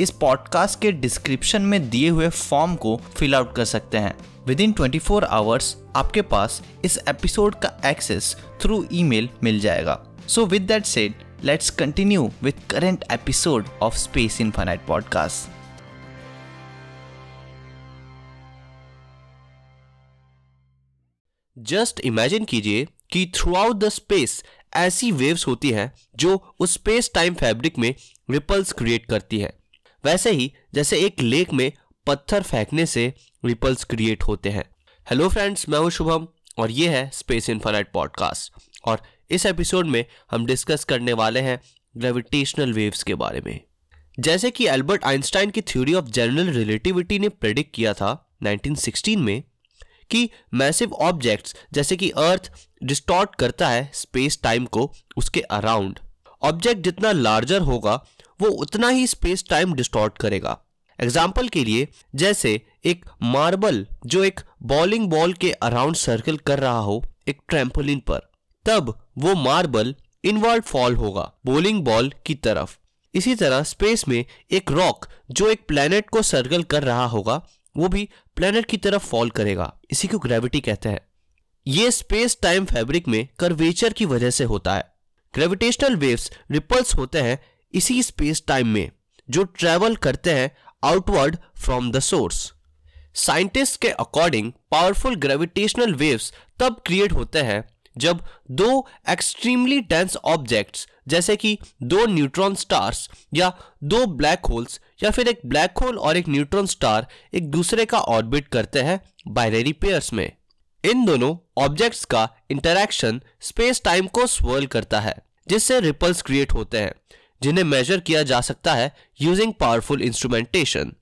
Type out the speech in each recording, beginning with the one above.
इस पॉडकास्ट के डिस्क्रिप्शन में दिए हुए फॉर्म को फिल आउट कर सकते हैं। Within twenty four hours आपके पास इस एपिसोड का एक्सेस थ्रू ईमेल मिल जाएगा। So with that said let's continue with current episode of space infinite podcast just imagine कीजिए कि थ्रू आउट द स्पेस ऐसी वेव्स होती हैं जो उस स्पेस टाइम फैब्रिक में रिपल्स क्रिएट करती है। वैसे ही, जैसे एक लेक में पत्थर फेंकने से रिपल्स क्रिएट होते हैं। हेलो फ्रेंड्स मैं हूँ शुभम और ये है स्पेस इन्फानाइट पॉडकास्ट और इस एपिसोड में हम डिस्कस करने वाले हैं ग्रेविटेशनल वेव्स के बारे में। जैसे कि एल्बर्ट आइंस्टाइन की थ्योरी ऑफ़ जनरल रिलेटिविटी ने प्रेडिक्ट किया था 1916 में कि मैसिव ऑब्जेक्ट्स जैसे कि अर्थ डिस्टॉर्ट करता है स्पेस टाइम को उसके अराउंड ऑब्जेक्ट जितना लार्जर होगा वो उतना ही स्पेस टाइम डिस्टॉर्ट करेगा। एग्ज़ाम्पल के लिए, जैसे एक मार्बल जो एक बॉलिंग बॉल के अराउंड सर्कल कर रहा हो, एक ट्रैम्पोलिन पर, तब वो मार्बल इनवर्ड फॉल होगा बॉलिंग बॉल की तरफ़। इसी तरह स्पेस में एक रॉक जो एक प्लेनेट को सर्कल कर रहा होगा, वो भी प्लेनेट की तरफ़ फॉल करेगा। इसी को ग्रेविटी कहते हैं। ये स्पेस टाइम फैब्रिक में कर्वेचर की वजह से होता है। ग्रेविटेशनल वेव्स रिपल्स होते हैं इसी स्पेस टाइम में जो ट्रेवल करते हैं outward from the source. Scientist के अकॉर्डिंग पावरफुल ग्रेविटेशनल वेव्स तब क्रिएट होते हैं जब दो एक्सट्रीमली डेंस ऑब्जेक्ट्स, जैसे कि दो न्यूट्रॉन स्टार्स या दो ब्लैक होल्स या फिर एक ब्लैक होल और एक न्यूट्रॉन स्टार एक दूसरे का ऑर्बिट करते हैं बाइनरी पेयर्स में। इन दोनों ऑब्जेक्ट्स का इंटरैक्शन स्पेस टाइम को स्वर्ल करता है, जिससे रिपल्स क्रिएट होते हैं। जिन्हें मेजर किया जा सकता है using powerful instrumentation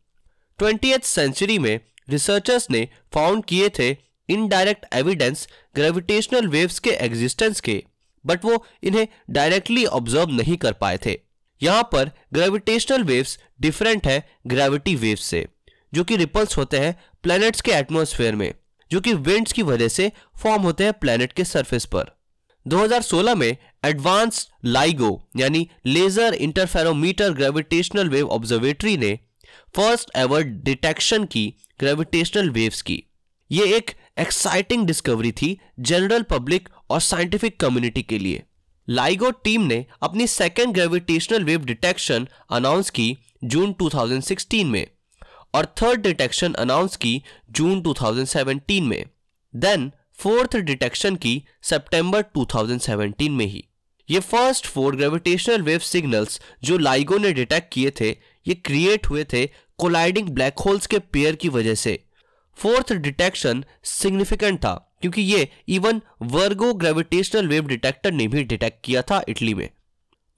twenty century में रिसर्चर्स ने फाउंड किए थे इनडायरेक्ट एविडेंस ग्रेविटेशनल वेव्स के एग्जिस्टेंस के बट वो इन्हें डायरेक्टली ऑब्ज़र्व नहीं कर पाए थे। यहाँ पर ग्रेविटेशनल वेव्स डिफरेंट है ग्रेविटी वेव्स से, जो कि रिपल्स होते हैं प्लैनेट्स के एटमॉस्फेयर में, जो कि विंड्स की वजह से फॉर्म होते हैं प्लैनेट के सरफेस पर। 2016 में एडवांस लाइगो, यानी laser interferometer gravitational wave observatory ने फ़र्स्ट एवर डिटेक्शन की ग्रेविटेशनल वेव्स की। ये एक एक्साइटिंग डिस्कवरी थी जनरल पब्लिक और साइंटिफिक कम्युनिटी के लिए। लाइगो टीम ने अपनी second gravitational wave detection announce की जून 2016 में और थर्ड डिटेक्शन अनाउंस की जून 2017 में। देन फोर्थ डिटेक्शन की सितंबर 2017 में ही। ये first four gravitational wave signals जो लाइगो ने डिटेक्ट किए थे, ये क्रिएट हुए थे कोलाइडिंग ब्लैक होल्स के पेयर की वजह से। फोर्थ डिटेक्शन सिग्निफिकेंट था, क्योंकि ये even Virgo gravitational wave detector ने भी डिटेक्ट किया था इटली में।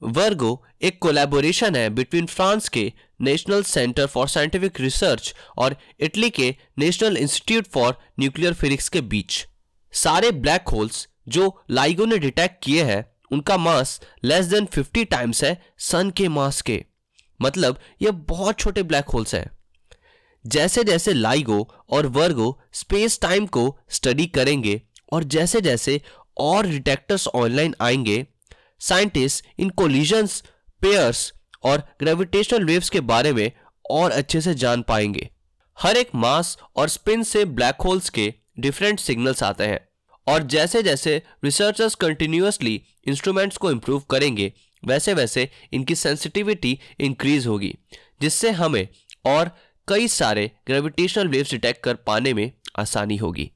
वर्गो एक कोलैबोरेशन है बिटवीन फ्रांस के national centre for scientific research और इटली के national institute for nuclear physics के बीच। सारे ब्लैक होल्स जो लाइगो ने डिटेक्ट किए हैं उनका मास लेस देन 50 टाइम्स है सन के मास के। मतलब ये बहुत छोटे ब्लैक होल्स हैं। जैसे जैसे लाइगो और वर्गो स्पेस टाइम को स्टडी करेंगे और जैसे जैसे और डिटेक्टर्स ऑनलाइन आएँगे साइंटिस्ट इन कोलिजन्स पेयर्स और ग्रेविटेशनल वेव्स के बारे में और अच्छे से जान पाएँगे। हर एक मास और स्पिन से ब्लैक होल्स के डिफरेंट सिग्नल्स आते हैं। और जैसे जैसे रिसर्चर्स कंटिन्यूसली इंस्ट्रूमेंट्स को इम्प्रूव करेंगे, वैसे वैसे इनकी सेंसिटिविटी इंक्रीज होगी, जिससे हमें और कई सारे ग्रेविटेशनल वेव्स डिटेक्ट कर पाने में आसानी होगी।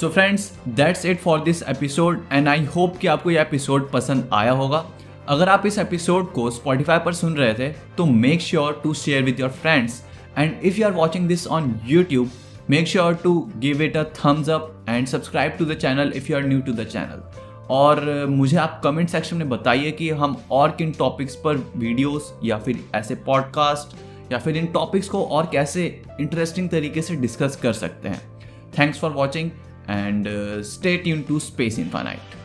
So friends that's it for this episode and I hope कि आपको यह एपिसोड पसंद आया होगा। अगर आप इस एपिसोड को स्पॉटिफाई पर सुन रहे थे तो make sure to share with your friends and if you are watching this on YouTube make sure to give it a thumbs up and subscribe to the channel if you are new to the channel और मुझे आप comment section में बताइए कि हम और किन topics पर वीडियोस या फिर ऐसे पॉडकास्ट या फिर इन टॉपिक्स को और कैसे इंटरेस्टिंग तरीके से डिस्कस कर सकते हैं। Thanks for watching and stay tune to Space Infinite